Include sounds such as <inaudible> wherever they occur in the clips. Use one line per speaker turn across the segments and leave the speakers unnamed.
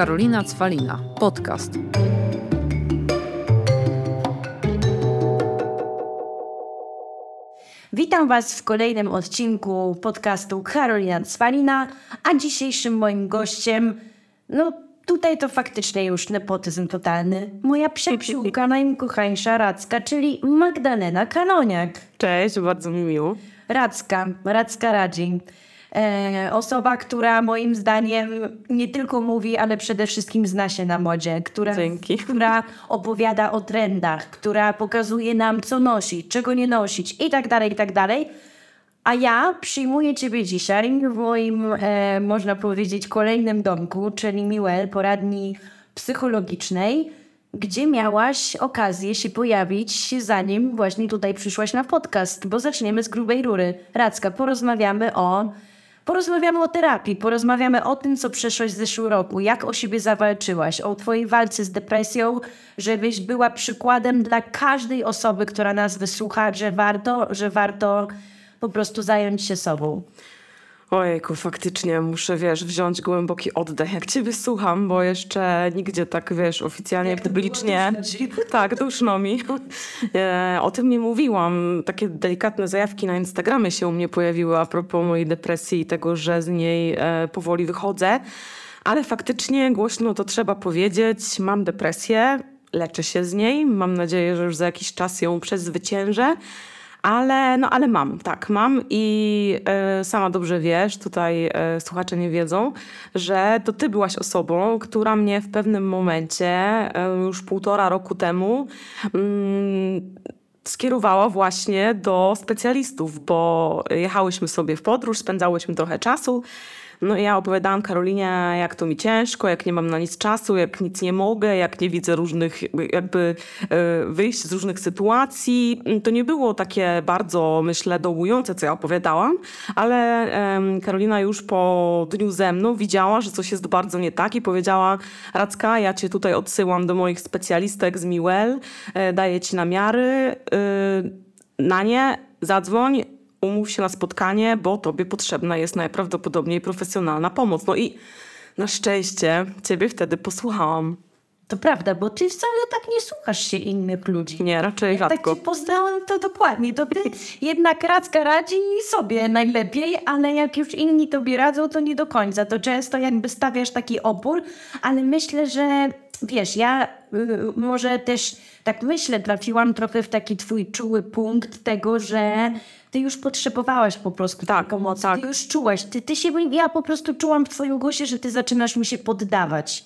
Karolina Cwalina, podcast.
Witam Was w kolejnym odcinku podcastu Karolina Cwalina, a dzisiejszym moim gościem, no tutaj to faktycznie już nepotyzm totalny, moja przyjaciółka <laughs> najkochańsza Racka, czyli Magdalena Kanoniak.
Cześć, bardzo mi miło.
Racka, Racka Radzi. E, osoba, która moim zdaniem nie tylko mówi, ale przede wszystkim zna się na modzie, która,
Dzięki.
która opowiada o trendach, która pokazuje nam, co nosić, czego nie nosić i tak dalej, i tak dalej. A ja przyjmuję Ciebie dzisiaj w moim, e, można powiedzieć, kolejnym domku, czyli Miłel, poradni psychologicznej, gdzie miałaś okazję się pojawić, zanim właśnie tutaj przyszłaś na podcast, bo zaczniemy z grubej rury. Racka, porozmawiamy o Porozmawiamy o terapii, porozmawiamy o tym, co przeszłaś w zeszłym roku, jak o siebie zawalczyłaś, o Twojej walce z depresją, żebyś była przykładem dla każdej osoby, która nas wysłucha, że warto, że warto po prostu zająć się sobą.
Ojejku, faktycznie muszę, wiesz, wziąć głęboki oddech, jak ciebie słucham, bo jeszcze nigdzie tak, wiesz, oficjalnie, publicznie. Tak, duszno mi. E, o tym nie mówiłam. Takie delikatne zajawki na Instagramie się u mnie pojawiły a propos mojej depresji i tego, że z niej e, powoli wychodzę. Ale faktycznie głośno to trzeba powiedzieć. Mam depresję, leczę się z niej. Mam nadzieję, że już za jakiś czas ją przezwyciężę. Ale, no, ale mam, tak, mam i e, sama dobrze wiesz, tutaj e, słuchacze nie wiedzą, że to ty byłaś osobą, która mnie w pewnym momencie, e, już półtora roku temu, mm, skierowała właśnie do specjalistów, bo jechałyśmy sobie w podróż, spędzałyśmy trochę czasu. No i ja opowiadałam Karolinie, jak to mi ciężko, jak nie mam na nic czasu, jak nic nie mogę, jak nie widzę różnych, jakby e, wyjść z różnych sytuacji. To nie było takie bardzo, myślę, dołujące, co ja opowiadałam, ale Karolina już po dniu ze mną widziała, że coś jest bardzo nie tak i powiedziała, Racka, ja cię tutaj odsyłam do moich specjalistek z Miwell, e, daję ci namiary, y, na nie zadzwoń, umów się na spotkanie, bo tobie potrzebna jest najprawdopodobniej profesjonalna pomoc. No i na szczęście ciebie wtedy posłuchałam.
To prawda, bo ty wcale tak nie słuchasz się innych ludzi.
Nie, raczej
Tak
rzadko.
ci poznałam, to dokładnie. To ty jednak Racka radzi sobie najlepiej, ale jak już inni tobie radzą, to nie do końca. To często jakby stawiasz taki opór, ale myślę, że wiesz, ja y, może też tak myślę, trafiłam trochę w taki twój czuły punkt tego, że ty już potrzebowałaś po prostu
Tak,
pomocy.
tak.
Ty już czułaś. Ty, ty się, ja po prostu czułam w twoim głosie, że ty zaczynasz mi się poddawać.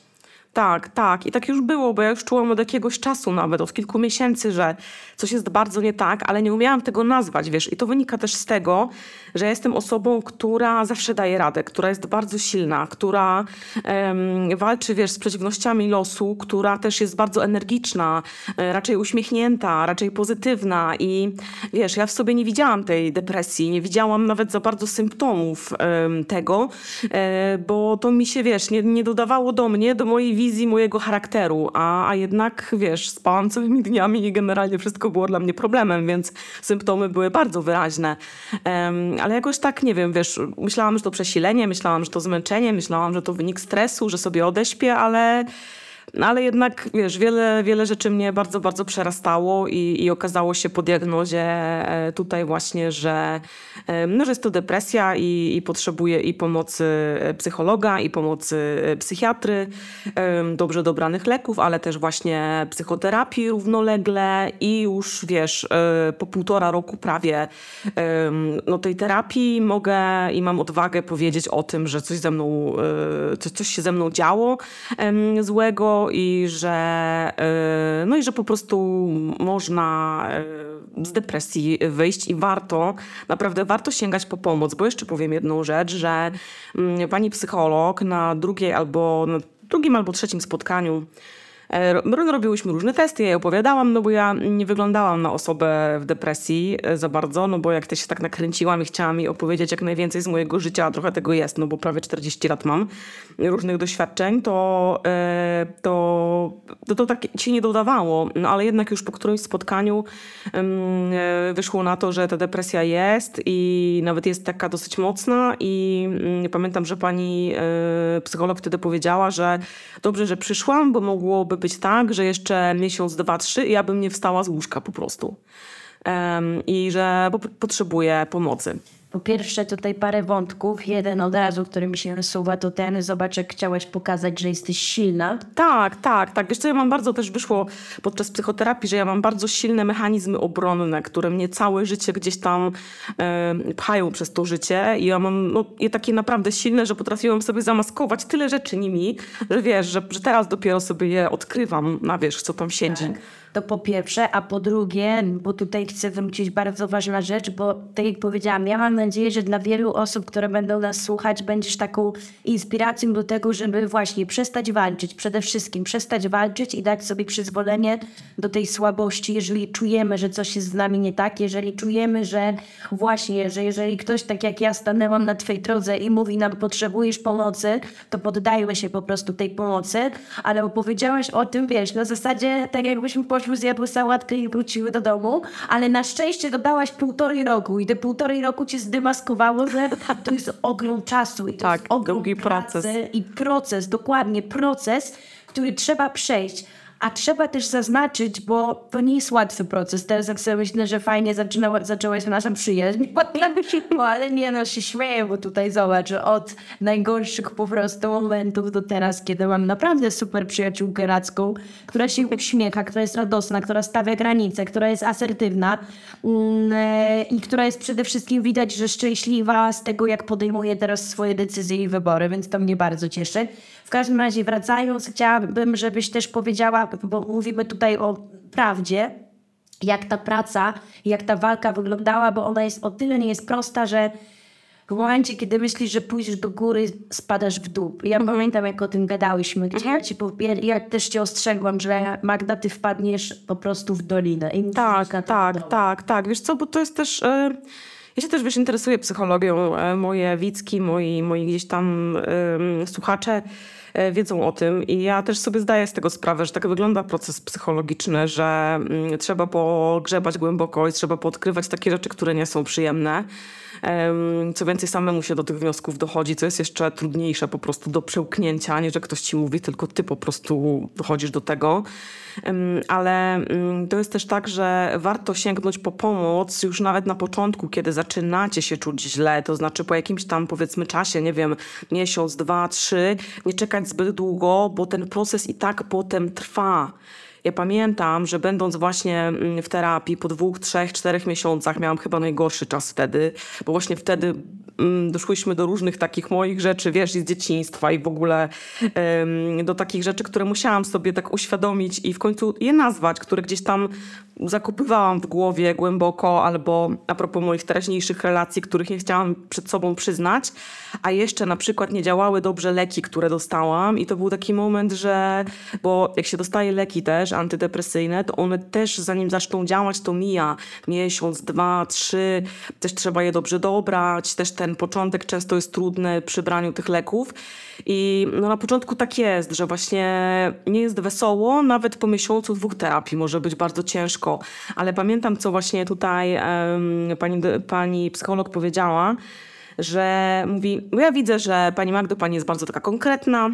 Tak, tak. I tak już było, bo ja już czułam od jakiegoś czasu nawet, od kilku miesięcy, że coś jest bardzo nie tak, ale nie umiałam tego nazwać, wiesz. I to wynika też z tego, że ja jestem osobą, która zawsze daje radę, która jest bardzo silna, która em, walczy, wiesz, z przeciwnościami losu, która też jest bardzo energiczna, e, raczej uśmiechnięta, raczej pozytywna i wiesz, ja w sobie nie widziałam tej depresji, nie widziałam nawet za bardzo symptomów em, tego, e, bo to mi się, wiesz, nie, nie dodawało do mnie, do mojej wizji, mojego charakteru, a, a jednak, wiesz, spałam całymi dniami i generalnie wszystko było dla mnie problemem, więc symptomy były bardzo wyraźne. Em, ale jakoś tak, nie wiem, wiesz, myślałam, że to przesilenie, myślałam, że to zmęczenie, myślałam, że to wynik stresu, że sobie odeśpię, ale... Ale jednak, wiesz, wiele, wiele rzeczy mnie bardzo, bardzo przerastało i, i okazało się po diagnozie e, tutaj właśnie, że, no, że jest to depresja i, i potrzebuję i pomocy e, psychologa, i pomocy e, psychiatry, dobrze dobranych leków, ale też właśnie psychoterapii równolegle i już, wiesz, po półtora roku prawie no, tej terapii mogę i mam odwagę powiedzieć o tym, że coś ze mną, coś, się ze mną działo em, i że, e, no i że po prostu można e, z depresji wyjść i warto, naprawdę warto sięgać po pomoc, bo jeszcze powiem jedną rzecz, że mm, pani psycholog na drugiej albo na drugim albo trzecim spotkaniu Robiłyśmy różne testy, ja jej opowiadałam, no bo ja nie wyglądałam na osobę w depresji e, za bardzo, no bo jak też się tak nakręciłam i chciałam jej opowiedzieć jak najwięcej z mojego życia, a trochę tego jest, no bo prawie 40 lat mam różnych doświadczeń, to, e, to, to, to tak się nie dodawało. No ale jednak już po którymś spotkaniu e, wyszło na to, że ta depresja jest i nawet jest taka dosyć mocna i mm, pamiętam, że pani e, psycholog wtedy powiedziała, że dobrze, że przyszłam, bo mogłoby być tak, że jeszcze miesiąc, dwa, trzy i ja bym nie wstała z łóżka po prostu. Em, I że po- potrzebuję pomocy.
Po pierwsze, tutaj parę wątków. Jeden od razu, który mi się nasuwa, to ten, zobacz, jak chciałaś pokazać, że jesteś silna.
Tak, tak, tak. Wiesz co, ja mam bardzo też wyszło podczas psychoterapii, że ja mam bardzo silne mechanizmy obronne, które mnie całe życie gdzieś tam e, pchają przez to życie i ja mam no, je takie naprawdę silne, że potrafiłam sobie zamaskować tyle rzeczy nimi, że wiesz, że, że teraz dopiero sobie je odkrywam na wierzch, co tam siedzi.
To po pierwsze, a po drugie, bo tutaj chcę wrócić bardzo ważna rzecz, bo tak jak powiedziałam, ja mam nadzieję, że dla wielu osób, które będą nas słuchać, będziesz taką inspiracją do tego, żeby właśnie przestać walczyć, przede wszystkim przestać walczyć i dać sobie przyzwolenie do tej słabości, jeżeli czujemy, że coś jest z nami nie tak, jeżeli czujemy, że właśnie, że jeżeli ktoś tak jak ja stanęłam na twojej drodze i mówi nam potrzebujesz pomocy, to poddajmy się po prostu tej pomocy, ale opowiedziałaś o tym, wiesz, na zasadzie tak jakbyśmy poszły, zjadły sałatkę i wróciły do domu, ale na szczęście dodałaś półtorej roku i te półtorej roku cię zdemaskowało, że to jest ogrom czasu i to
Tak,
jest ogrom
długi proces.
i proces, dokładnie proces, który trzeba przejść. A trzeba też zaznaczyć, bo to nie jest łatwy proces. Teraz jak sobie myślę, że fajnie zaczynała, zaczęłaś nasza przyjaźń, <laughs> no, ale nie no, się śmieję, bo tutaj zobacz, od najgorszych po prostu momentów do teraz, kiedy mam naprawdę super przyjaciółkę radzką, która się uśmiecha, która jest radosna, która stawia granice, która jest asertywna mm, e, i która jest przede wszystkim widać, że szczęśliwa z tego, jak podejmuje teraz swoje decyzje i wybory, więc to mnie bardzo cieszy. W każdym razie wracając, chciałabym, żebyś też powiedziała, bo mówimy tutaj o prawdzie, jak ta praca, jak ta walka wyglądała, bo ona jest o tyle nie jest prosta, że w momencie, kiedy myślisz, że pójdziesz do góry, spadasz w dół. Ja pamiętam, jak o tym gadałyśmy, gdzie ja, ci ja też cię ostrzegłam, że Magda, ty wpadniesz po prostu w dolinę. I
Tak, tak,
dążyć.
tak, tak. Wiesz co, bo to jest też... E, ja się też, wiesz, interesuję psychologią. E, moje widzki, moi, moi gdzieś tam em, słuchacze e, wiedzą o tym i ja też sobie zdaję z tego sprawę, że tak wygląda proces psychologiczny, że mm, trzeba pogrzebać głęboko i trzeba poodkrywać takie rzeczy, które nie są przyjemne. Co więcej, samemu się do tych wniosków dochodzi, co jest jeszcze trudniejsze po prostu do przełknięcia, nie że ktoś ci mówi, tylko ty po prostu dochodzisz do tego. Ale mm, to jest też tak, że warto sięgnąć po pomoc już nawet na początku, kiedy zaczynacie się czuć źle, to znaczy po jakimś tam powiedzmy czasie, nie wiem, miesiąc, dwa, trzy, nie czekać zbyt długo, bo ten proces i tak potem trwa. Ja pamiętam, że będąc właśnie mm, w terapii po dwóch, trzech, czterech miesiącach, miałam chyba najgorszy czas wtedy, bo właśnie wtedy mm, doszłyśmy do różnych takich moich rzeczy, wiesz, z dzieciństwa i w ogóle do takich rzeczy, które musiałam sobie tak uświadomić i w końcu je nazwać, które gdzieś tam zakopywałam w głowie głęboko, albo a propos moich teraźniejszych relacji, których nie chciałam przed sobą przyznać, a jeszcze na przykład nie działały dobrze leki, które dostałam. I to był taki moment, że, bo jak się dostaje leki też antydepresyjne, to one też zanim zaczną działać, to mija. Miesiąc, dwa, trzy, też trzeba je dobrze dobrać, też ten początek często jest trudny przy braniu tych leków. I no na początku tak jest, że właśnie nie jest wesoło, nawet po miesiącu, dwóch terapii. Może być bardzo ciężko, ale pamiętam, co właśnie tutaj em, pani, pani psycholog powiedziała, że mówi, "Bo ja widzę, że pani Magdo, pani jest bardzo taka konkretna,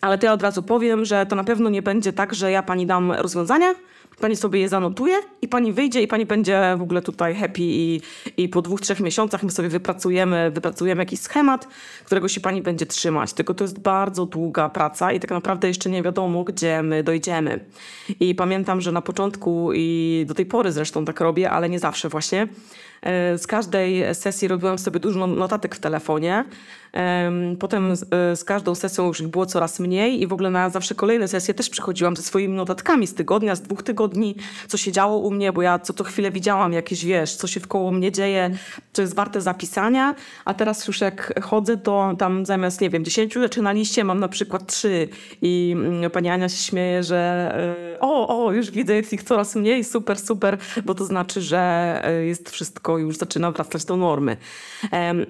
ale to ja od razu powiem, że to na pewno nie będzie tak, że ja pani dam rozwiązania, pani sobie je zanotuje i pani wyjdzie i pani będzie w ogóle tutaj happy i, i po dwóch, trzech miesiącach my sobie wypracujemy, wypracujemy jakiś schemat, którego się pani będzie trzymać. Tylko to jest bardzo długa praca i tak naprawdę jeszcze nie wiadomo, gdzie my dojdziemy. I pamiętam, że na początku i do tej pory zresztą tak robię, ale nie zawsze właśnie, E, Z każdej sesji robiłam sobie dużo notatek w telefonie. Em, Potem z, e, z każdą sesją już ich było coraz mniej i w ogóle na zawsze kolejne sesje też przychodziłam ze swoimi notatkami z tygodnia, z dwóch tygodni tygodni, co się działo u mnie, bo ja co to chwilę widziałam jakieś, wiesz, co się wkoło mnie dzieje, co jest warte zapisania, a teraz już jak chodzę, to tam zamiast, nie wiem, dziesięciu rzeczy na liście mam na przykład trzy. I mm, pani Ania się śmieje, że y, o, o, już widzę, jest ich coraz mniej, super, super, bo to znaczy, że y, jest wszystko, już zaczyna wracać do normy.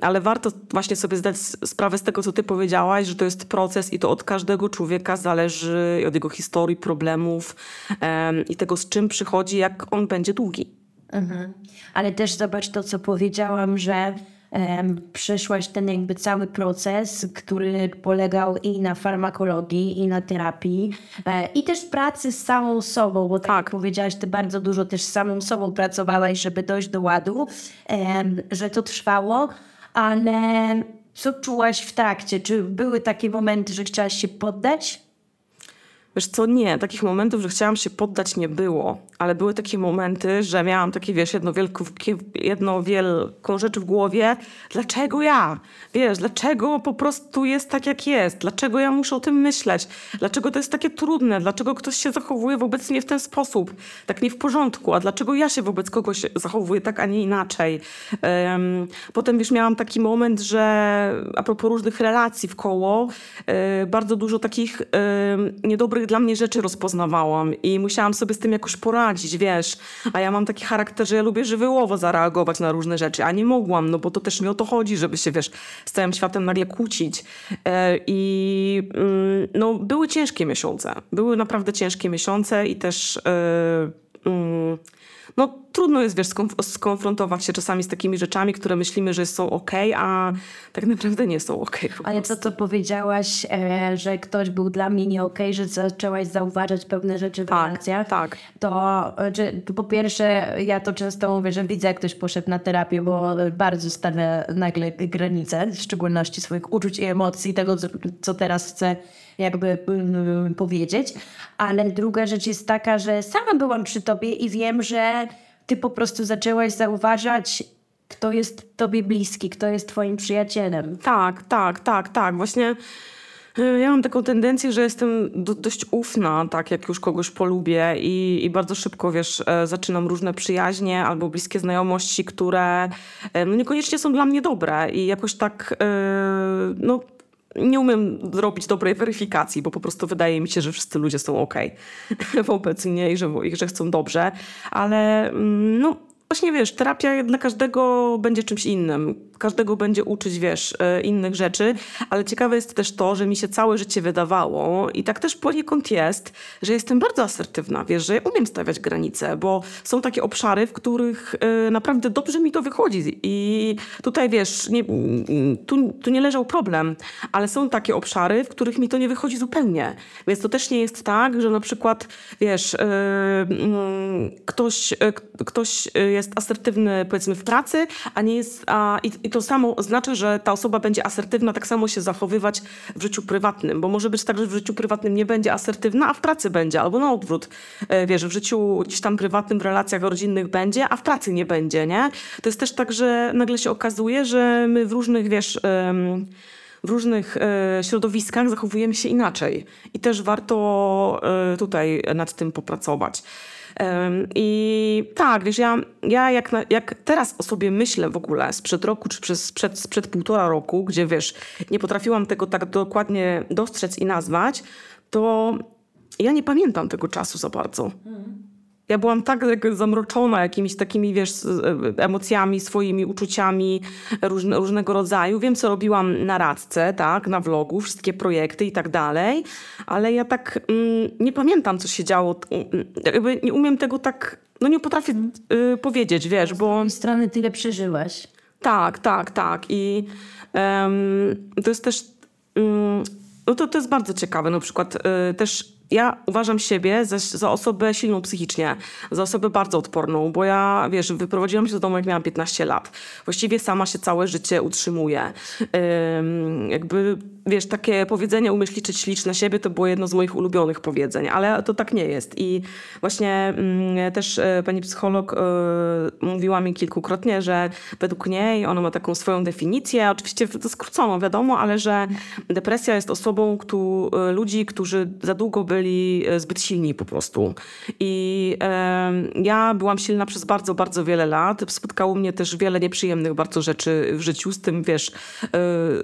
Ale warto właśnie sobie zdać sprawę z tego, co ty powiedziałaś, że to jest proces i to od każdego człowieka zależy, od jego historii, problemów. Em, i tego, z czym przychodzi, jak on będzie długi.
Mhm. Ale też zobacz to, co powiedziałam, że em, przeszłaś ten jakby cały proces, który polegał i na farmakologii, i na terapii, e, i też pracy z samą sobą, bo tak, jak powiedziałaś, ty bardzo dużo też z samą sobą pracowałaś, żeby dojść do ładu, em, że to trwało, ale co czułaś w trakcie? Czy były takie momenty, że chciałaś się poddać?
Wiesz co, nie, takich momentów, że chciałam się poddać nie było, ale były takie momenty, że miałam takie, wiesz, jedno, wielko, jedno wielką rzecz w głowie. Dlaczego ja? Wiesz, dlaczego po prostu jest tak, jak jest? Dlaczego ja muszę o tym myśleć? Dlaczego to jest takie trudne? Dlaczego ktoś się zachowuje wobec mnie w ten sposób? Tak nie w porządku. A dlaczego ja się wobec kogoś zachowuję tak, a nie inaczej? Um, potem, wiesz, miałam taki moment, że a propos różnych relacji w koło, y, bardzo dużo takich y, niedobrych dla mnie rzeczy rozpoznawałam i musiałam sobie z tym jakoś poradzić, wiesz. A ja mam taki charakter, że ja lubię żywiołowo zareagować na różne rzeczy, a nie mogłam, no bo to też mi o to chodzi, żeby się, wiesz, z całym światem nagle kłócić. E, I mm, no, były ciężkie miesiące. Były naprawdę ciężkie miesiące i też... e, mm, no trudno jest, wiesz, skonf- skonfrontować się czasami z takimi rzeczami, które myślimy, że są ok, a tak naprawdę nie są ok.
Ale co to powiedziałaś, e, że ktoś był dla mnie nie okej, że zaczęłaś zauważać pewne rzeczy w
Tak,
relacjach?
tak.
To, e, że, to po pierwsze, ja to często mówię, że widzę, jak ktoś poszedł na terapię, bo bardzo stawia nagle granice, w szczególności swoich uczuć i emocji, tego, co, co teraz chcę jakby mm, powiedzieć. Ale druga rzecz jest taka, że sama byłam przy tobie i wiem, że ty po prostu zaczęłaś zauważać, kto jest tobie bliski, kto jest twoim przyjacielem.
Tak, tak, tak, tak. Właśnie y, ja mam taką tendencję, że jestem do, dość ufna, tak jak już kogoś polubię i, i bardzo szybko, wiesz, e, zaczynam różne przyjaźnie albo bliskie znajomości, które e, no, niekoniecznie są dla mnie dobre i jakoś tak, e, no nie umiem zrobić dobrej weryfikacji, bo po prostu wydaje mi się, że wszyscy ludzie są ok <laughs> wobec mnie i że, że chcą dobrze, ale mm, no właśnie wiesz, terapia dla każdego będzie czymś innym. Każdego będzie uczyć, wiesz, e, innych rzeczy, ale ciekawe jest też to, że mi się całe życie wydawało i tak też poniekąd jest, że jestem bardzo asertywna, wiesz, że ja umiem stawiać granice, bo są takie obszary, w których e, naprawdę dobrze mi to wychodzi i tutaj, wiesz, nie, tu, tu nie leżał problem, ale są takie obszary, w których mi to nie wychodzi zupełnie, więc to też nie jest tak, że na przykład, wiesz, e, ktoś, ktoś jest asertywny, powiedzmy, w pracy, a nie jest, a, i, i to samo oznacza, że ta osoba będzie asertywna tak samo się zachowywać w życiu prywatnym, bo może być tak, że w życiu prywatnym nie będzie asertywna, a w pracy będzie, albo na odwrót. E, Wiesz, w życiu gdzieś tam prywatnym, w relacjach rodzinnych będzie, a w pracy nie będzie, nie? To jest też tak, że nagle się okazuje, że my w różnych, wiesz... w różnych e, środowiskach zachowujemy się inaczej. I też warto e, tutaj nad tym popracować. I tak, wiesz, ja, ja jak, na, jak teraz o sobie myślę w ogóle sprzed roku czy przez, sprzed, sprzed półtora roku, gdzie wiesz, nie potrafiłam tego tak dokładnie dostrzec i nazwać, to ja nie pamiętam tego czasu za bardzo. Ja byłam tak zamroczona jakimiś takimi, wiesz, e, emocjami, swoimi uczuciami różne, różnego rodzaju. Wiem, co robiłam na radce, tak, na vlogu, wszystkie projekty i tak dalej, ale ja tak mm, nie pamiętam, co się działo. Mm, Jakby nie umiem tego tak, no nie potrafię y, powiedzieć, wiesz, bo...
Z strony tyle przeżyłaś.
Tak, tak, tak. I em, to jest też. mm, no to, to jest bardzo ciekawe. Na przykład y, też ja uważam siebie za, za osobę silną psychicznie, za osobę bardzo odporną, bo ja, wiesz, wyprowadziłam się z domu, jak miałam 15 lat. Właściwie sama się całe życie utrzymuję. Ym, jakby wiesz, takie powiedzenie umyśl liczyć śliczne siebie to było jedno z moich ulubionych powiedzeń, ale to tak nie jest. I właśnie mm, też e, pani psycholog e, mówiła mi kilkukrotnie, że według niej ona ma taką swoją definicję, oczywiście to skróconą, wiadomo, ale że depresja jest osobą kto, e, ludzi, którzy za długo byli zbyt silni po prostu. I ja byłam silna przez bardzo, bardzo wiele lat. Spotkało mnie też wiele nieprzyjemnych bardzo rzeczy w życiu, z tym, wiesz,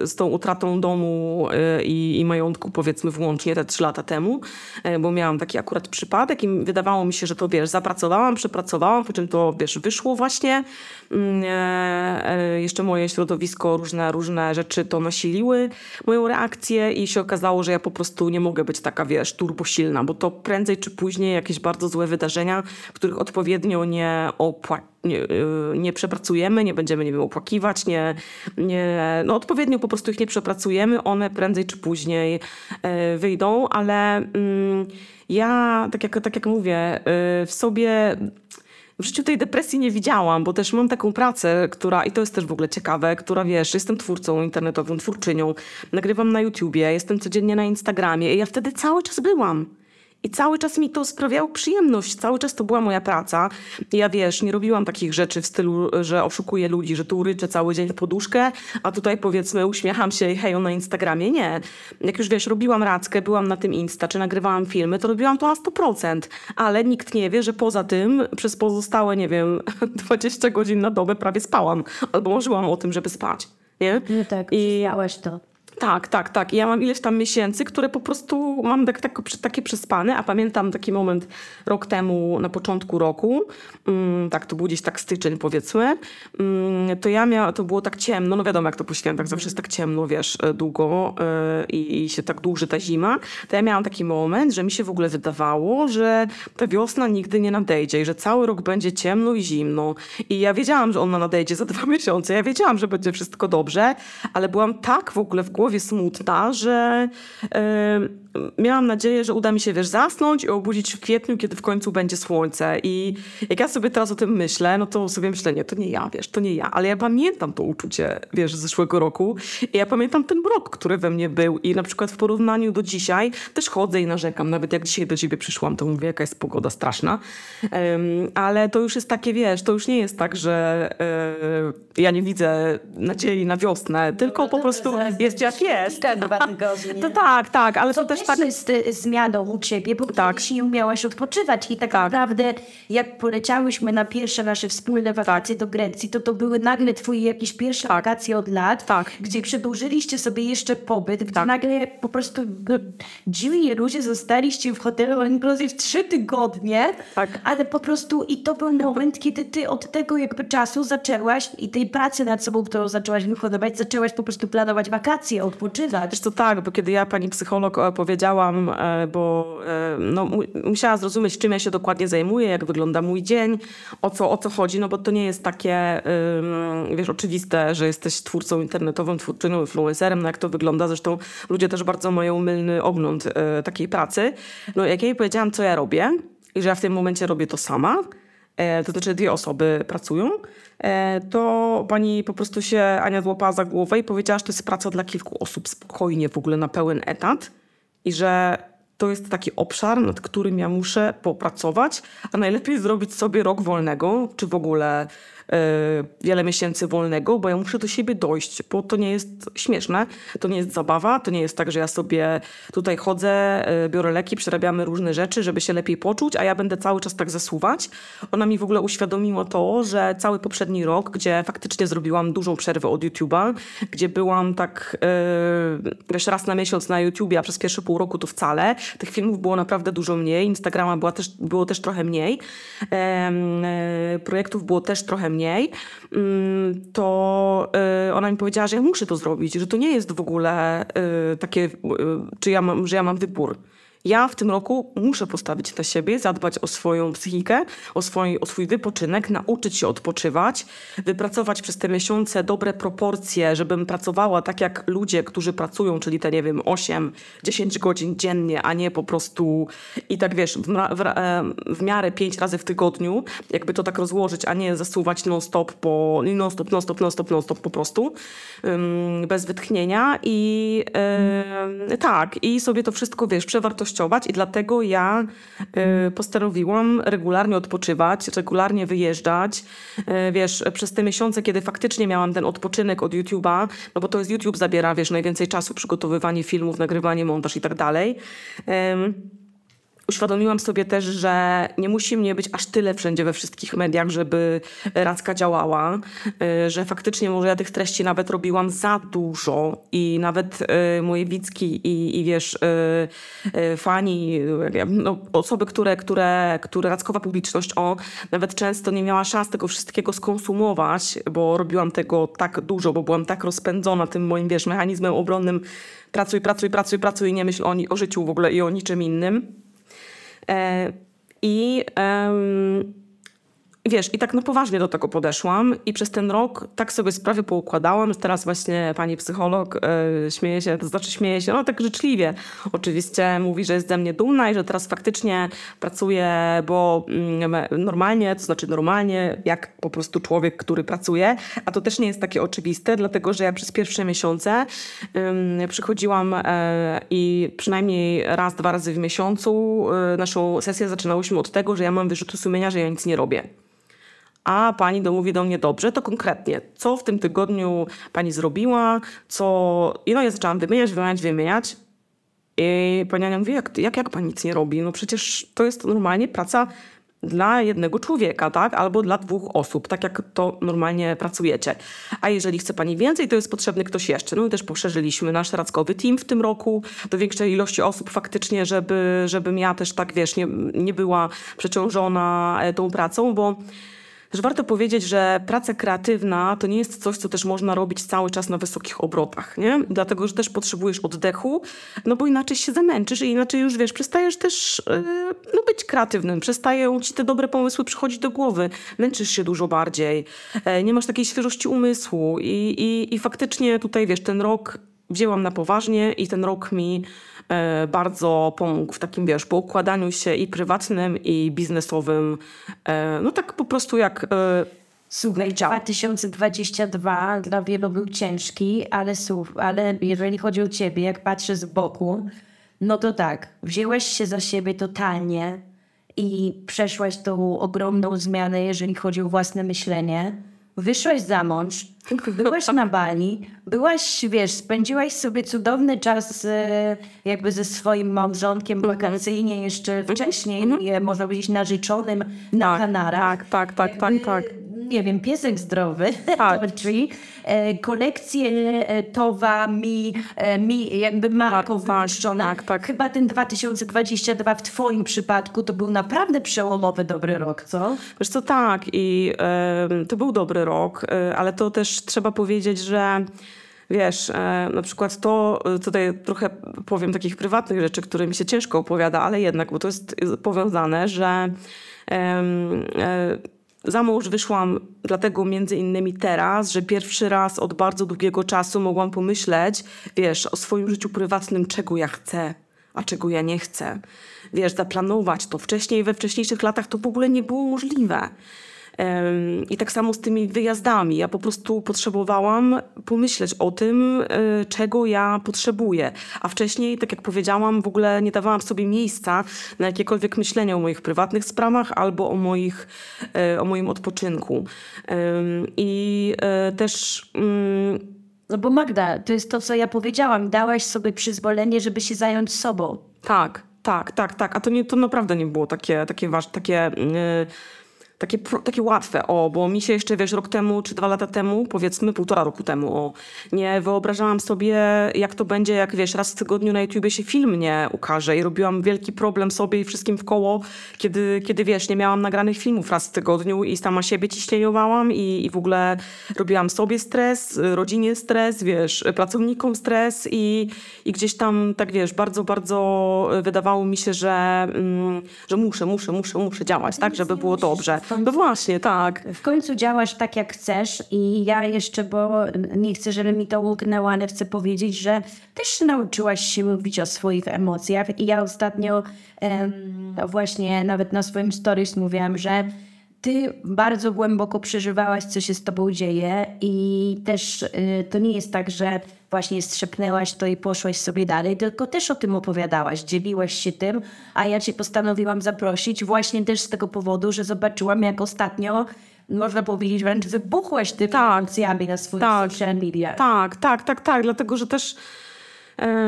z tą utratą domu e, i, i majątku, powiedzmy, włącznie te trzy lata temu, e, bo miałam taki akurat przypadek i wydawało mi się, że to, wiesz, zapracowałam, przepracowałam, po czym to, wiesz, wyszło właśnie. Mm, e, jeszcze moje środowisko, różne, różne rzeczy to nasiliły moją reakcję i się okazało, że ja po prostu nie mogę być taka, wiesz, turbosilna, bo to prędzej czy później jakieś bardzo złe wydarzenia, których odpowiednio nie opłacimy nie, nie, przepracujemy, nie będziemy, nie wiem, opłakiwać, nie, nie, no odpowiednio po prostu ich nie przepracujemy, one prędzej czy później e, wyjdą, ale mm, ja, tak jak, tak jak mówię, e, w sobie w życiu tej depresji nie widziałam, bo też mam taką pracę, która, i to jest też w ogóle ciekawe, która wiesz, jestem twórcą internetową, twórczynią, nagrywam na YouTubie, jestem codziennie na Instagramie i ja wtedy cały czas byłam. I cały czas mi to sprawiało przyjemność, cały czas to była moja praca. Ja wiesz, nie robiłam takich rzeczy w stylu, że oszukuję ludzi, że tu ryczę cały dzień poduszkę, a tutaj powiedzmy uśmiecham się i hejo na Instagramie. Nie. Jak już wiesz, robiłam rackę, byłam na tym Insta, czy nagrywałam filmy, to robiłam to na 100%. Ale nikt nie wie, że poza tym przez pozostałe, nie wiem, <laughs> 20 godzin na dobę prawie spałam. Albo marzyłam o tym, żeby spać. Nie?
No tak, I to.
Tak, tak, tak. Ja mam ileś tam miesięcy, które po prostu mam tak, tak, takie przespane, a pamiętam taki moment rok temu, na początku roku, mm, tak, to był gdzieś tak styczeń powiedzmy, mm, to ja miałam, to było tak ciemno, no wiadomo jak to po świętach, zawsze jest tak ciemno, wiesz, e, długo yy, i się tak dłuży ta zima, to ja miałam taki moment, że mi się w ogóle wydawało, że ta wiosna nigdy nie nadejdzie i że cały rok będzie ciemno i zimno. I ja wiedziałam, że ona nadejdzie za dwa <laughs> miesiące, ja wiedziałam, że będzie wszystko dobrze, ale byłam tak w ogóle w głowie głowie smutna, że miałam nadzieję, że uda mi się, wiesz, zasnąć i obudzić w kwietniu, kiedy w końcu będzie słońce. I jak ja sobie teraz o tym myślę, no to sobie myślę, nie, to nie ja, wiesz, to nie ja. Ale ja pamiętam to uczucie, wiesz, z zeszłego roku. I ja pamiętam ten rok, który we mnie był. I na przykład w porównaniu do dzisiaj też chodzę i narzekam. Nawet jak dzisiaj do ciebie przyszłam, to mówię, jaka jest pogoda straszna. Um, ale to już jest takie, wiesz, to już nie jest tak, że uh, ja nie widzę nadziei na wiosnę, tylko po prostu jest jak jest.
Te dwa tygodnie.
To tak, tak, ale to,
to
też tak...
jest y, zmianą u ciebie, bo tak. nie umiałaś odpoczywać i tak, tak, naprawdę jak poleciałyśmy na pierwsze nasze wspólne wakacje tak. do Grecji, to to były nagle twoje jakieś pierwsze tak. wakacje od lat,
tak.
gdzie przedłużyliście sobie jeszcze pobyt, gdzie tak. nagle po prostu dziwni ludzie zostaliście w hotelu inclusive trzy tygodnie,
tak.
ale po prostu i to był moment, kiedy ty od tego jakby czasu zaczęłaś i tej pracy nad sobą, którą zaczęłaś wyhodować, zaczęłaś po prostu planować wakacje, odpoczywać.
Wiesz to tak, bo kiedy ja pani psycholog powiedziałam, e, bo e, no, musiała zrozumieć, czym ja się dokładnie zajmuję, jak wygląda mój dzień, o co, o co chodzi, no bo to nie jest takie, wiesz, oczywiste, że jesteś twórcą internetowym, twórczynią, influencerem, no jak to wygląda. Zresztą ludzie też bardzo mają mylny ogląd e, takiej pracy. No jak ja jej powiedziałam, co ja robię i że ja w tym momencie robię to sama, to znaczy dwie osoby pracują, to pani po prostu się Ania złapała za głowę i powiedziała, że to jest praca dla kilku osób spokojnie, w ogóle na pełen etat i że to jest taki obszar, nad którym ja muszę popracować, a najlepiej zrobić sobie rok wolnego, czy w ogóle E, wiele miesięcy wolnego, bo ja muszę do siebie dojść, bo to nie jest śmieszne, to nie jest zabawa, to nie jest tak, że ja sobie tutaj chodzę, e, biorę leki, przerabiamy różne rzeczy, żeby się lepiej poczuć, a ja będę cały czas tak zasuwać. Ona mi w ogóle uświadomiła to, że cały poprzedni rok, gdzie faktycznie zrobiłam dużą przerwę od YouTube'a, gdzie byłam tak yy, wiesz, raz na miesiąc na YouTubie, a przez pierwsze pół roku to wcale. Tych filmów było naprawdę dużo mniej, Instagrama była też, było też trochę mniej, projektów było też trochę mniej, mniej, mm, to y, ona mi powiedziała, że ja muszę to zrobić, że to nie jest w ogóle y, takie, y, czy ja mam, że ja mam wybór. Ja w tym roku muszę postawić na siebie, zadbać o swoją psychikę, o swój, o swój wypoczynek, nauczyć się odpoczywać, wypracować przez te miesiące dobre proporcje, żebym pracowała tak jak ludzie, którzy pracują, czyli te, nie wiem, 8-10 godzin dziennie, a nie po prostu i tak wiesz, w, w, w miarę 5 razy w tygodniu, jakby to tak rozłożyć, a nie zasuwać non-stop, po, non-stop, non-stop, non-stop, non-stop po prostu, bez wytchnienia i tak, i sobie to wszystko, wiesz, przewartościować i dlatego ja y, postanowiłam regularnie odpoczywać, regularnie wyjeżdżać. Y, wiesz, przez te miesiące, kiedy faktycznie miałam ten odpoczynek od YouTube'a, no bo to jest YouTube zabiera, wiesz, najwięcej czasu, przygotowywanie filmów, nagrywanie, montaż i tak dalej. Uświadomiłam sobie też, że nie musi mnie być aż tyle wszędzie we wszystkich mediach, żeby Racka działała, y, że faktycznie może ja tych treści nawet robiłam za dużo i nawet y, moje widzki i, i wiesz, y, fani, no, osoby, które, które, które Rackowa publiczność, o, nawet często nie miała szans tego wszystkiego skonsumować, bo robiłam tego tak dużo, bo byłam tak rozpędzona tym moim, wiesz, mechanizmem obronnym pracuj, pracuj, pracuj, pracuj i nie myśl o, o życiu w ogóle i o niczym innym. E, I wiesz, i tak no poważnie do tego podeszłam i przez ten rok tak sobie sprawy poukładałam, teraz właśnie pani psycholog e, śmieje się, to znaczy śmieje się, no tak życzliwie. Oczywiście, mówi, że jest ze mnie dumna i że teraz faktycznie pracuje, bo mm, normalnie, to znaczy normalnie, jak po prostu człowiek, który pracuje, a to też nie jest takie oczywiste, dlatego, że ja przez pierwsze miesiące przychodziłam e, i przynajmniej raz, dwa razy w miesiącu e, naszą sesję zaczynałyśmy od tego, że ja mam wyrzuty sumienia, że ja nic nie robię a pani do, mówi do mnie dobrze, to konkretnie, co w tym tygodniu pani zrobiła, co... I no ja zaczęłam wymieniać, wymieniać, wymieniać. I pani Ania mówi, jak, jak, jak pani nic nie robi? No przecież to jest normalnie praca dla jednego człowieka, tak? Albo dla dwóch osób, tak jak to normalnie pracujecie. A jeżeli chce Pani więcej, to jest potrzebny ktoś jeszcze. No i też poszerzyliśmy nasz radzkowy team w tym roku do większej ilości osób faktycznie, żeby, żebym ja też tak, wiesz, nie, nie była przeciążona e, tą pracą, bo też warto powiedzieć, że praca kreatywna to nie jest coś, co też można robić cały czas na wysokich obrotach, nie? Dlatego, że też potrzebujesz oddechu, no bo inaczej się zamęczysz i inaczej już, wiesz, przestajesz też yy, no, być kreatywnym, przestają ci te dobre pomysły przychodzić do głowy, męczysz się dużo bardziej, yy, nie masz takiej świeżości umysłu i, i, i faktycznie tutaj, wiesz, ten rok wzięłam na poważnie i ten rok mi E, bardzo pomógł w takim, wiesz, poukładaniu się i prywatnym, i biznesowym. E, no tak po prostu jak e,
Słuchaj, 2022 dla wielu był ciężki, ale, ale jeżeli chodzi o ciebie, jak patrzę z boku, no to tak, wzięłeś się za siebie totalnie i przeszłaś tą ogromną zmianę, jeżeli chodzi o własne myślenie. Wyszłaś za mąż, byłaś na Bali, byłaś, wiesz, spędziłaś sobie cudowny czas jakby ze swoim małżonkiem wakacyjnie jeszcze wcześniej, mm można powiedzieć narzeczonym na tak, Kanarach.
Tak, tak, tak, tak, tak
nie wiem, piesek zdrowy, <laughs> tak. czyli e, kolekcję e, Towa mi, e, mi jakby marką tak, tak, tak, Chyba ten 2022 w twoim przypadku to był naprawdę przełomowy, dobry rok, co?
Wiesz co, tak i to był dobry rok, ale to też trzeba powiedzieć, że wiesz, na przykład to, tutaj trochę powiem takich prywatnych rzeczy, które mi się ciężko opowiada, ale jednak, bo to jest powiązane, że za mąż wyszłam dlatego między innymi teraz, że pierwszy raz od bardzo długiego czasu mogłam pomyśleć, wiesz, o swoim życiu prywatnym, czego ja chcę, a czego ja nie chcę. Wiesz, zaplanować to. Wcześniej, we wcześniejszych latach to w ogóle nie było możliwe. I tak samo z tymi wyjazdami. Ja po prostu potrzebowałam pomyśleć o tym, e, czego ja potrzebuję. A wcześniej, tak jak powiedziałam, w ogóle nie dawałam sobie miejsca na jakiekolwiek myślenie o moich prywatnych sprawach albo o, moich, e, o moim odpoczynku. I e, też. Mm,
no bo Magda, to jest to, co ja powiedziałam. Dałaś sobie przyzwolenie, żeby się zająć sobą.
Tak, tak, tak, tak. A to, nie, to naprawdę nie było takie, takie ważne, takie. Yy, takie, takie łatwe, o, bo mi się jeszcze, wiesz, rok temu czy dwa lata temu, powiedzmy półtora roku temu, o, nie wyobrażałam sobie, jak to będzie, jak wiesz, raz w tygodniu na YouTubie się film nie ukaże i robiłam wielki problem sobie i wszystkim w koło, kiedy, kiedy wiesz, nie miałam nagranych filmów raz w tygodniu i sama siebie ciśnieniowałam i, i w ogóle robiłam sobie stres, rodzinie stres, wiesz, pracownikom stres i, i gdzieś tam, tak wiesz, bardzo, bardzo wydawało mi się, że, mm, że muszę, muszę, muszę, muszę działać, tak, żeby było dobrze. No właśnie, tak.
W końcu działasz tak, jak chcesz i ja jeszcze, bo nie chcę, żeby mi to łknęło, ale chcę powiedzieć, że też nauczyłaś się mówić o swoich emocjach i ja ostatnio em, właśnie nawet na swoim stories mówiłam, że ty bardzo głęboko przeżywałaś, co się z tobą dzieje i też y, to nie jest tak, że właśnie strzepnęłaś to i poszłaś sobie dalej, tylko też o tym opowiadałaś, dzieliłaś się tym, a ja cię postanowiłam zaprosić właśnie też z tego powodu, że zobaczyłam jak ostatnio, można powiedzieć wręcz wybuchłaś tymi
Tak.
emocjami na swoich
Tak.
social mediach.
Tak, tak, tak, tak, dlatego że też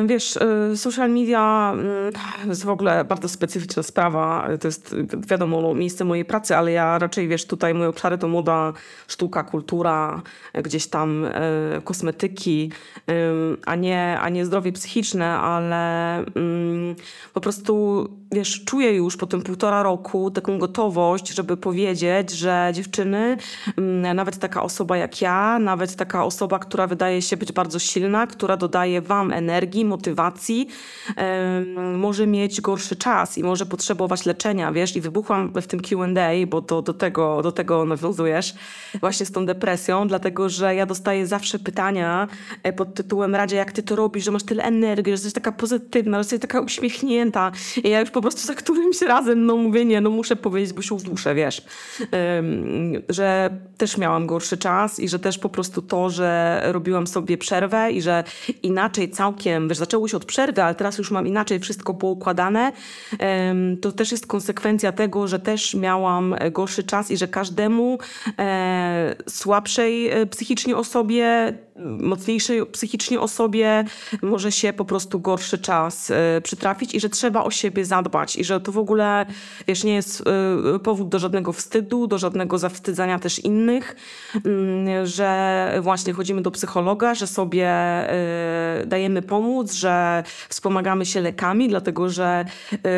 wiesz, e, social media mm, to jest w ogóle bardzo specyficzna sprawa. To jest wiadomo no, miejsce mojej pracy, ale ja raczej wiesz, tutaj moje obszary to moda, sztuka, kultura, gdzieś tam e, kosmetyki, a nie, a nie zdrowie psychiczne, ale mm, po prostu wiesz, czuję już po tym półtora roku taką gotowość, żeby powiedzieć, że dziewczyny, mm, nawet taka osoba jak ja, nawet taka osoba, która wydaje się być bardzo silna, która dodaje wam energii, motywacji, może mieć gorszy czas i może potrzebować leczenia, wiesz, i wybuchłam w tym Q&A, bo to do tego, do tego nawiązujesz, właśnie z tą depresją, dlatego, że ja dostaję zawsze pytania e, pod tytułem Radzie, jak ty to robisz, że masz tyle energii, że jesteś taka pozytywna, że jesteś taka uśmiechnięta. I ja już po prostu za którymś razem, no mówię, nie, no muszę powiedzieć, bo się uduszę, wiesz, Em, że też miałam gorszy czas i że też po prostu to, że robiłam sobie przerwę i że inaczej całkiem, wiesz, zaczęło się od przerwy, ale teraz już mam inaczej wszystko poukładane, em, to też jest konsekwencja tego, że też miałam gorszy czas i że każdemu e, słabszej e, psychicznie osobie, mocniejszej psychicznie osobie może się po prostu gorszy czas e, przytrafić i że trzeba o siebie zadbać i że to w ogóle, wiesz, nie jest e, powód do żadnego wstydu, do żadnego zawstydzania też innych, mm, że właśnie chodzimy do psychologa, że sobie e, dajemy pomóc, że wspomagamy się lekami, dlatego że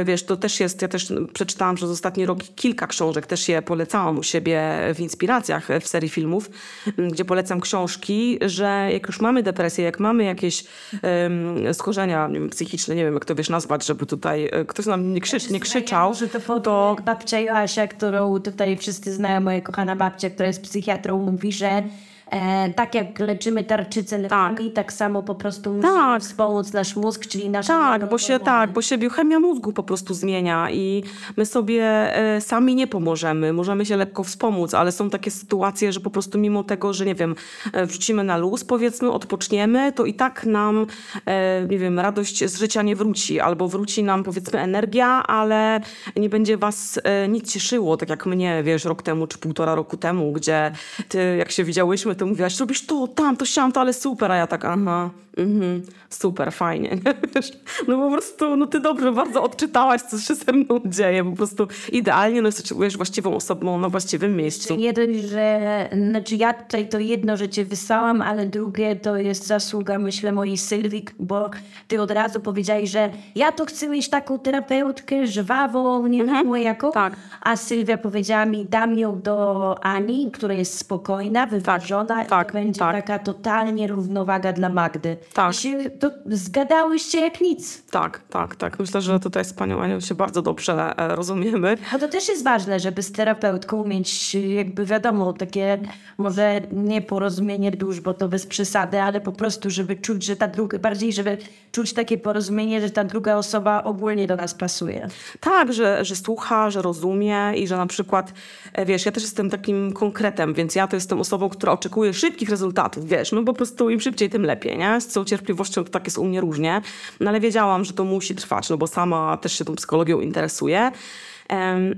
wiesz, to też jest, ja też przeczytałam przez ostatni rok kilka książek, też je polecałam u siebie w inspiracjach w serii filmów, m, gdzie polecam książki, że jak już mamy depresję, jak mamy jakieś um, schorzenia nie wiem, psychiczne, nie wiem jak to wiesz nazwać, żeby tutaj e, ktoś nam nie, krzycz, nie krzyczał,
Że to, to babcia Joasia, którą tutaj wszyscy znają, moja kochana babcia, która jest psychiatrą, mówi, że e, tak jak leczymy tarczycę lekami, tak. samo po prostu musimy
Tak.
wspomóc nasz mózg, czyli nasz
Tak, bo się, tak, bo się biochemia mózgu po prostu zmienia i my sobie e, sami nie pomożemy. Możemy się lekko wspomóc, ale są takie sytuacje, że po prostu mimo tego, że nie wiem, e, wrzucimy na luz, powiedzmy, odpoczniemy, to i tak nam, e, nie wiem, radość z życia nie wróci, albo wróci nam powiedzmy energia, ale nie będzie was e, nic cieszyło, tak jak mnie, wiesz, rok temu czy półtora roku temu, gdzie ty, jak się widziałyśmy, to mówiłaś, robisz to, tam, to siam, to, ale super, a ja tak, aha, mhm, super, fajnie? <laughs> Wiesz, no po prostu, no ty dobrze bardzo odczytałaś, co się ze mną dzieje, po prostu idealnie, no jesteś właściwą osobą na właściwym miejscu.
Dość, że znaczy ja tutaj to jedno, że cię wysłałam, ale drugie to jest zasługa, myślę, mojej Sylwii, bo ty od razu powiedziałeś, że ja to chcę mieć taką terapeutkę żwawą, nie wiadomo jaką,
tak.
a Sylwia powiedziała mi, dam ją do Ani, która jest spokojna, wyważona
tak,
i to będzie
tak.
taka totalnie równowaga dla Magdy.
Tak.
Się, to zgadałyście jak nic.
Tak, tak, tak. Myślę, że tutaj z panią Anią się bardzo dobrze e, rozumiemy.
A to też jest ważne, żeby z terapeutką mieć jakby wiadomo, takie może nie porozumienie dusz, bo to bez przesady, ale po prostu, żeby czuć, że ta druga, bardziej żeby czuć takie porozumienie, że ta druga osoba ogólnie do nas pasuje.
Tak, że, że słucha, że rozumie i że na przykład, e, wiesz, ja też jestem takim konkretem, więc ja to jestem osobą, która oczekuje szybkich rezultatów, wiesz, no po prostu im szybciej, tym lepiej, nie? Z całą cierpliwością to tak jest u mnie różnie, no ale wiedziałam, że to musi trwać, no bo sama też się tą psychologią interesuję.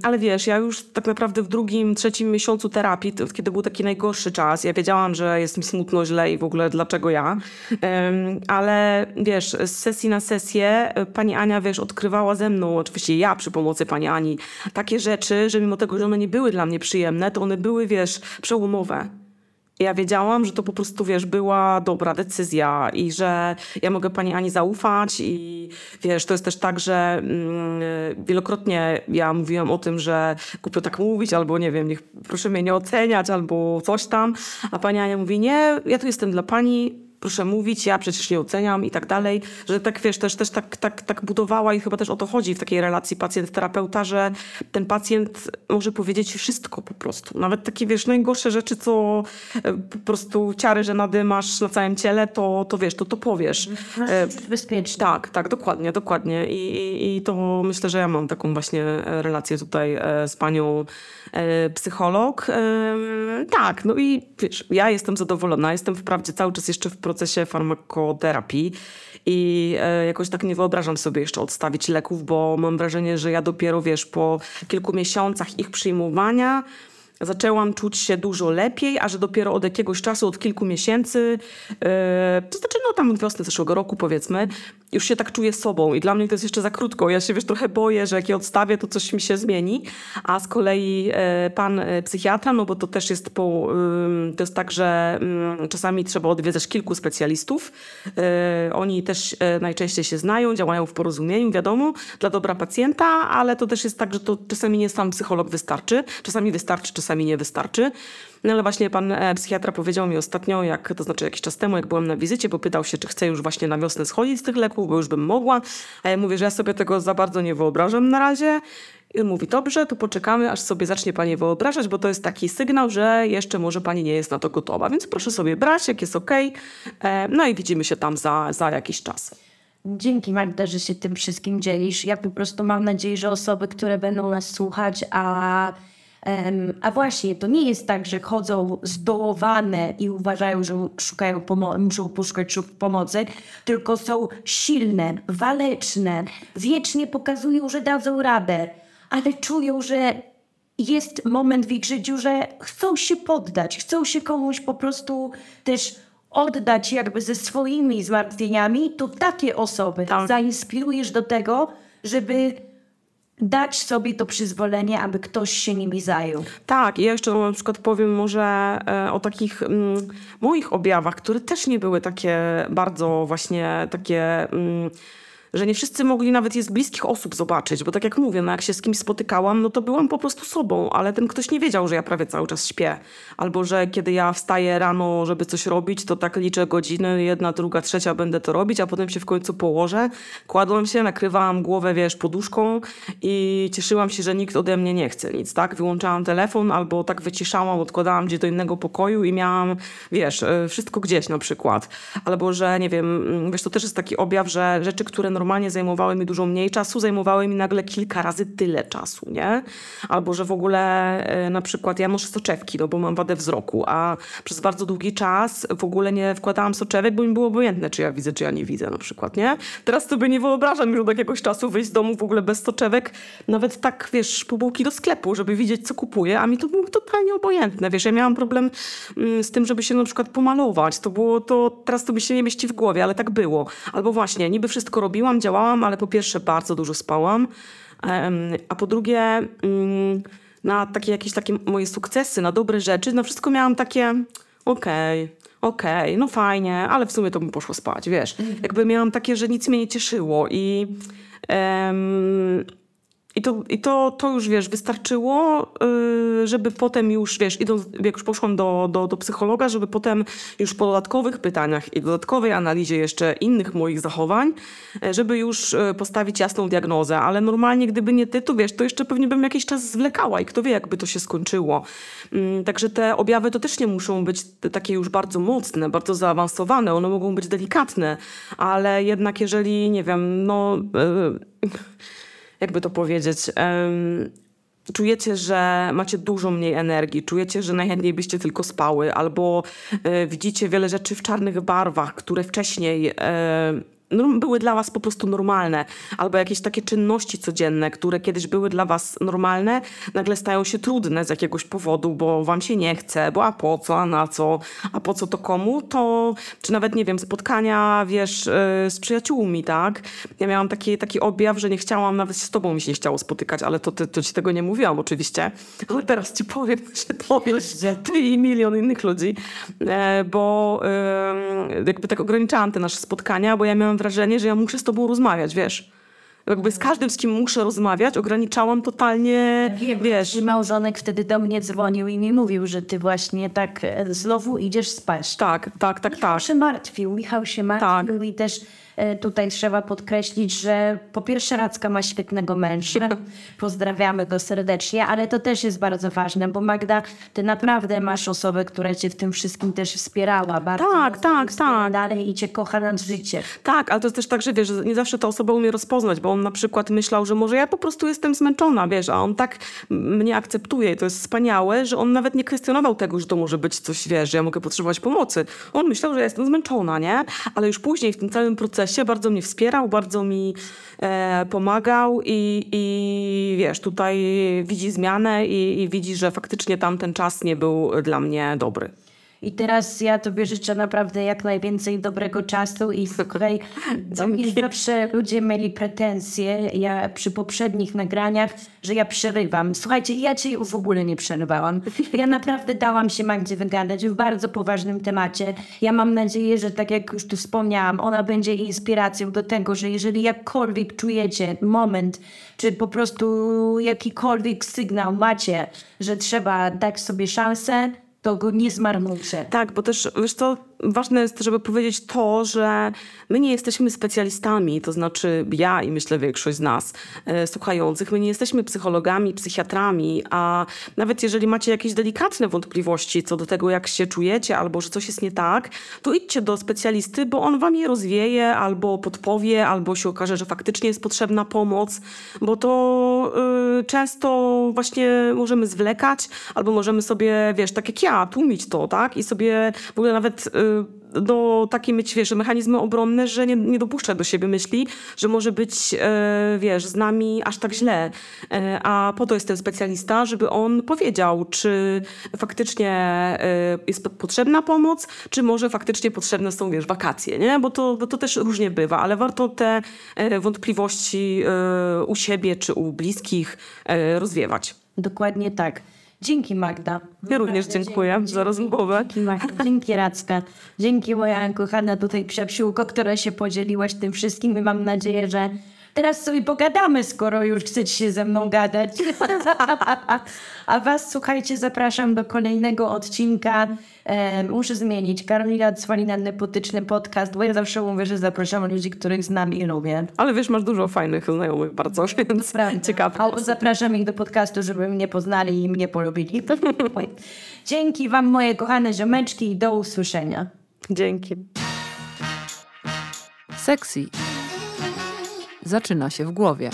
Ale wiesz, ja już tak naprawdę w drugim, trzecim miesiącu terapii, kiedy był taki najgorszy czas, ja wiedziałam, że jest mi smutno, źle i w ogóle dlaczego ja. Ale wiesz, z sesji na sesję e, pani Ania, wiesz, odkrywała ze mną, oczywiście ja przy pomocy pani Ani, takie rzeczy, że mimo tego, że one nie były dla mnie przyjemne, to one były, wiesz, przełomowe. Ja wiedziałam, że to po prostu, wiesz, była dobra decyzja i że ja mogę pani Ani zaufać i wiesz, to jest też tak, że mm, wielokrotnie ja mówiłam o tym, że głupio tak mówić, albo nie wiem, niech proszę mnie nie oceniać, albo coś tam, a pani Ania mówi, nie, ja tu jestem dla pani, proszę mówić, ja przecież nie oceniam i tak dalej, że tak wiesz, też, też tak, tak, tak budowała i chyba też o to chodzi w takiej relacji pacjent-terapeuta, że ten pacjent może powiedzieć wszystko po prostu. Nawet takie, wiesz, najgorsze rzeczy, co e, po prostu ciary, że nadymasz na całym ciele, to, to wiesz, to to powiesz. E,
Bezpiecznie.
tak, tak, dokładnie, dokładnie. I, i, I to myślę, że ja mam taką właśnie e, relację tutaj z panią psycholog. Tak, no i wiesz, ja jestem zadowolona, jestem wprawdzie cały czas jeszcze w procesie farmakoterapii i e, jakoś tak nie wyobrażam sobie jeszcze odstawić leków, bo mam wrażenie, że ja dopiero, wiesz, po kilku miesiącach ich przyjmowania zaczęłam czuć się dużo lepiej, a że dopiero od jakiegoś czasu, od kilku miesięcy, e, to znaczy no tam wiosny zeszłego roku powiedzmy, już się tak czuję sobą i dla mnie to jest jeszcze za krótko. Ja się wiesz trochę boję, że jak je odstawię, to coś mi się zmieni, a z kolei e, pan e, psychiatra, no bo to też jest po, to jest tak, że czasami trzeba odwiedzać kilku specjalistów. E, oni też najczęściej się znają, działają w porozumieniu, wiadomo, dla dobra pacjenta, ale to też jest tak, że to czasami nie sam psycholog wystarczy, czasami wystarczy, czasami nie wystarczy. No ale właśnie pan e, psychiatra powiedział mi ostatnio, jak, to znaczy jakiś czas temu, jak byłem na wizycie, bo pytał się, czy chcę już właśnie na wiosnę schodzić z tych leków, bo już bym mogła. A ja mówię, że ja sobie tego za bardzo nie wyobrażam na razie. I on mówi, dobrze, to poczekamy, aż sobie zacznie pani wyobrażać, bo to jest taki sygnał, że jeszcze może pani nie jest na to gotowa. Więc proszę sobie brać, jak jest okej. E, No i widzimy się tam za, za jakiś czas.
Dzięki Magda, że się tym wszystkim dzielisz. Ja po prostu mam nadzieję, że osoby, które będą nas słuchać, a, a właśnie to nie jest tak, że chodzą zdołowane i uważają, że szukają pomo- muszą poszukać szuk- pomocy, tylko są silne, waleczne, wiecznie pokazują, że dadzą radę, ale czują, że jest moment w ich życiu, że chcą się poddać, chcą się komuś po prostu też oddać jakby ze swoimi zmartwieniami, to takie osoby
Tak.
zainspirujesz do tego, żeby dać sobie to przyzwolenie, aby ktoś się nimi zajął.
Tak, ja jeszcze na przykład powiem może e, o takich mm, moich objawach, które też nie były takie bardzo właśnie takie... Mm, że nie wszyscy mogli nawet je z bliskich osób zobaczyć, bo tak jak mówię, no jak się z kimś spotykałam, no to byłam po prostu sobą, ale ten ktoś nie wiedział, że ja prawie cały czas śpię. Albo, że kiedy ja wstaję rano, żeby coś robić, to tak liczę godziny, jedna, druga, trzecia będę to robić, a potem się w końcu położę, kładłam się, nakrywałam głowę, wiesz, poduszką i cieszyłam się, że nikt ode mnie nie chce nic, tak? Wyłączałam telefon albo tak wyciszałam, odkładałam gdzieś do innego pokoju i miałam, wiesz, e, wszystko gdzieś na przykład. Albo, że nie wiem, mm, wiesz, to też jest taki objaw, że rzeczy, które normalnie zajmowały mi dużo mniej czasu, zajmowały mi nagle kilka razy tyle czasu, nie? Albo, że w ogóle e, na przykład ja noszę soczewki, no bo mam wadę wzroku, a przez bardzo długi czas w ogóle nie wkładałam soczewek, bo mi było obojętne, czy ja widzę, czy ja nie widzę na przykład, nie? Teraz sobie nie wyobrażam już od jakiegoś czasu wyjść z domu w ogóle bez soczewek, nawet tak, wiesz, po bułki do sklepu, żeby widzieć, co kupuję, a mi to było totalnie obojętne, wiesz, ja miałam problem mm, z tym, żeby się na przykład pomalować, to było to, teraz to mi się nie mieści w głowie, ale tak było. Albo właśnie, niby wszystko robiłam, działałam, ale po pierwsze bardzo dużo spałam, a po drugie... Mm, na takie jakieś takie moje sukcesy, na dobre rzeczy, na wszystko miałam takie okej, okej, no fajnie, ale w sumie to bym poszło spać, wiesz. Jakby miałam takie, że nic mnie nie cieszyło i... em, i to, i to, to już, wiesz, wystarczyło, yy, żeby potem już, wiesz, idąc, jak już poszłam do, do, do psychologa, żeby potem już po dodatkowych pytaniach i dodatkowej analizie jeszcze innych moich zachowań, e, żeby już e, postawić jasną diagnozę. Ale normalnie, gdyby nie ty, to wiesz, to jeszcze pewnie bym jakiś czas zwlekała i kto wie, jakby to się skończyło. Mm, Także te objawy to też nie muszą być takie już bardzo mocne, bardzo zaawansowane. One mogą być delikatne, ale jednak jeżeli, nie wiem, no... Yy, jakby to powiedzieć, em, czujecie, że macie dużo mniej energii, czujecie, że najchętniej byście tylko spały, albo e, widzicie wiele rzeczy w czarnych barwach, które wcześniej e, były dla was po prostu normalne, albo jakieś takie czynności codzienne, które kiedyś były dla was normalne, nagle stają się trudne z jakiegoś powodu, bo wam się nie chce, bo a po co, a na co, a po co to komu, to czy nawet, nie wiem, spotkania, wiesz, yy, z przyjaciółmi, tak? Ja miałam taki, taki objaw, że nie chciałam, nawet z tobą mi się nie chciało spotykać, ale to, to, to ci tego nie mówiłam oczywiście, ale teraz ci powiem, <laughs> że to wiesz, że ty i milion innych ludzi, e, bo jakby tak ograniczałam te nasze spotkania, bo ja miałam wrażenie, że ja muszę z tobą rozmawiać, wiesz. Jakby z każdym, z kim muszę rozmawiać, ograniczałam totalnie, wiesz.
Małżonek wtedy do mnie dzwonił i mi mówił, że ty właśnie tak e, znowu idziesz spać.
Tak, tak, tak,
Michał
tak.
się martwił, Michał się martwił i też tutaj trzeba podkreślić, że po pierwsze Racka ma świetnego męża, <laughs> pozdrawiamy go serdecznie, ale to też jest bardzo ważne, bo Magda, ty naprawdę masz osobę, która cię w tym wszystkim też wspierała bardzo.
Tak, tak, tak.
Dalej i cię kocha nad życie.
Tak, ale to jest też tak, że wiesz, nie zawsze ta osoba umie rozpoznać, bo on na przykład myślał, że może ja po prostu jestem zmęczona, wiesz, a on tak mnie akceptuje i to jest wspaniałe, że on nawet nie kwestionował tego, że to może być coś, wiesz, że ja mogę potrzebować pomocy. On myślał, że ja jestem zmęczona, nie? Ale już później w tym całym procesie bardzo mnie wspierał, bardzo mi e, pomagał i, i wiesz, tutaj widzi zmianę i, i widzi, że faktycznie tamten czas nie był dla mnie dobry.
I teraz ja tobie życzę naprawdę jak najwięcej dobrego czasu i <laughs> słuchaj, zawsze ludzie mieli pretensje, ja przy poprzednich nagraniach, że ja przerywam. Słuchajcie, ja cię w ogóle nie przerywałam. Ja naprawdę dałam się Magdzie wygadać w bardzo poważnym temacie. Ja mam nadzieję, że tak jak już tu wspomniałam, ona będzie inspiracją do tego, że jeżeli jakkolwiek czujecie moment, czy po prostu jakikolwiek sygnał macie, że trzeba dać sobie szansę, to go nie zmarnujcie.
Tak, bo też, wiesz co, ważne jest, żeby powiedzieć to, że my nie jesteśmy specjalistami, to znaczy ja i myślę większość z nas e, słuchających, my nie jesteśmy psychologami, psychiatrami, a nawet jeżeli macie jakieś delikatne wątpliwości co do tego, jak się czujecie, albo że coś jest nie tak, to idźcie do specjalisty, bo on wam je rozwieje, albo podpowie, albo się okaże, że faktycznie jest potrzebna pomoc, bo to y, często właśnie możemy zwlekać, albo możemy sobie, wiesz, tak jak ja, tłumić to, tak? I sobie w ogóle nawet y, do takie mieć, wiesz, mechanizmy obronne, że nie, nie dopuszczać do siebie myśli, że może być, e, wiesz, z nami aż tak źle. E, a po to jest ten specjalista, żeby on powiedział, czy faktycznie e, jest po- potrzebna pomoc, czy może faktycznie potrzebne są, wiesz, wakacje, nie? Bo to, bo to też różnie bywa, ale warto te e, wątpliwości e, u siebie czy u bliskich e, rozwiewać.
Dokładnie tak. Dzięki Magda.
Ja również dziękuję za rozmowę.
Dzięki Magda. Dzięki Racka. Dzięki moja kochana tutaj przyjaciółko, która się podzieliłaś tym wszystkim i mam nadzieję, że teraz sobie pogadamy, skoro już chcecie się ze mną gadać. <laughs> A was, słuchajcie, zapraszam do kolejnego odcinka. E, muszę zmienić. Karolina Dzwonina Nepotyczny podcast, bo ja zawsze mówię, że zapraszam ludzi, których znam i lubię.
Ale wiesz, masz dużo fajnych znajomych bardzo, więc
Prawda.
ciekawe.
Albo zapraszam ich do podcastu, żeby mnie poznali i mnie polubili. <laughs> Dzięki wam, moje kochane ziomeczki i do usłyszenia.
Dzięki.
Sexy zaczyna się w głowie.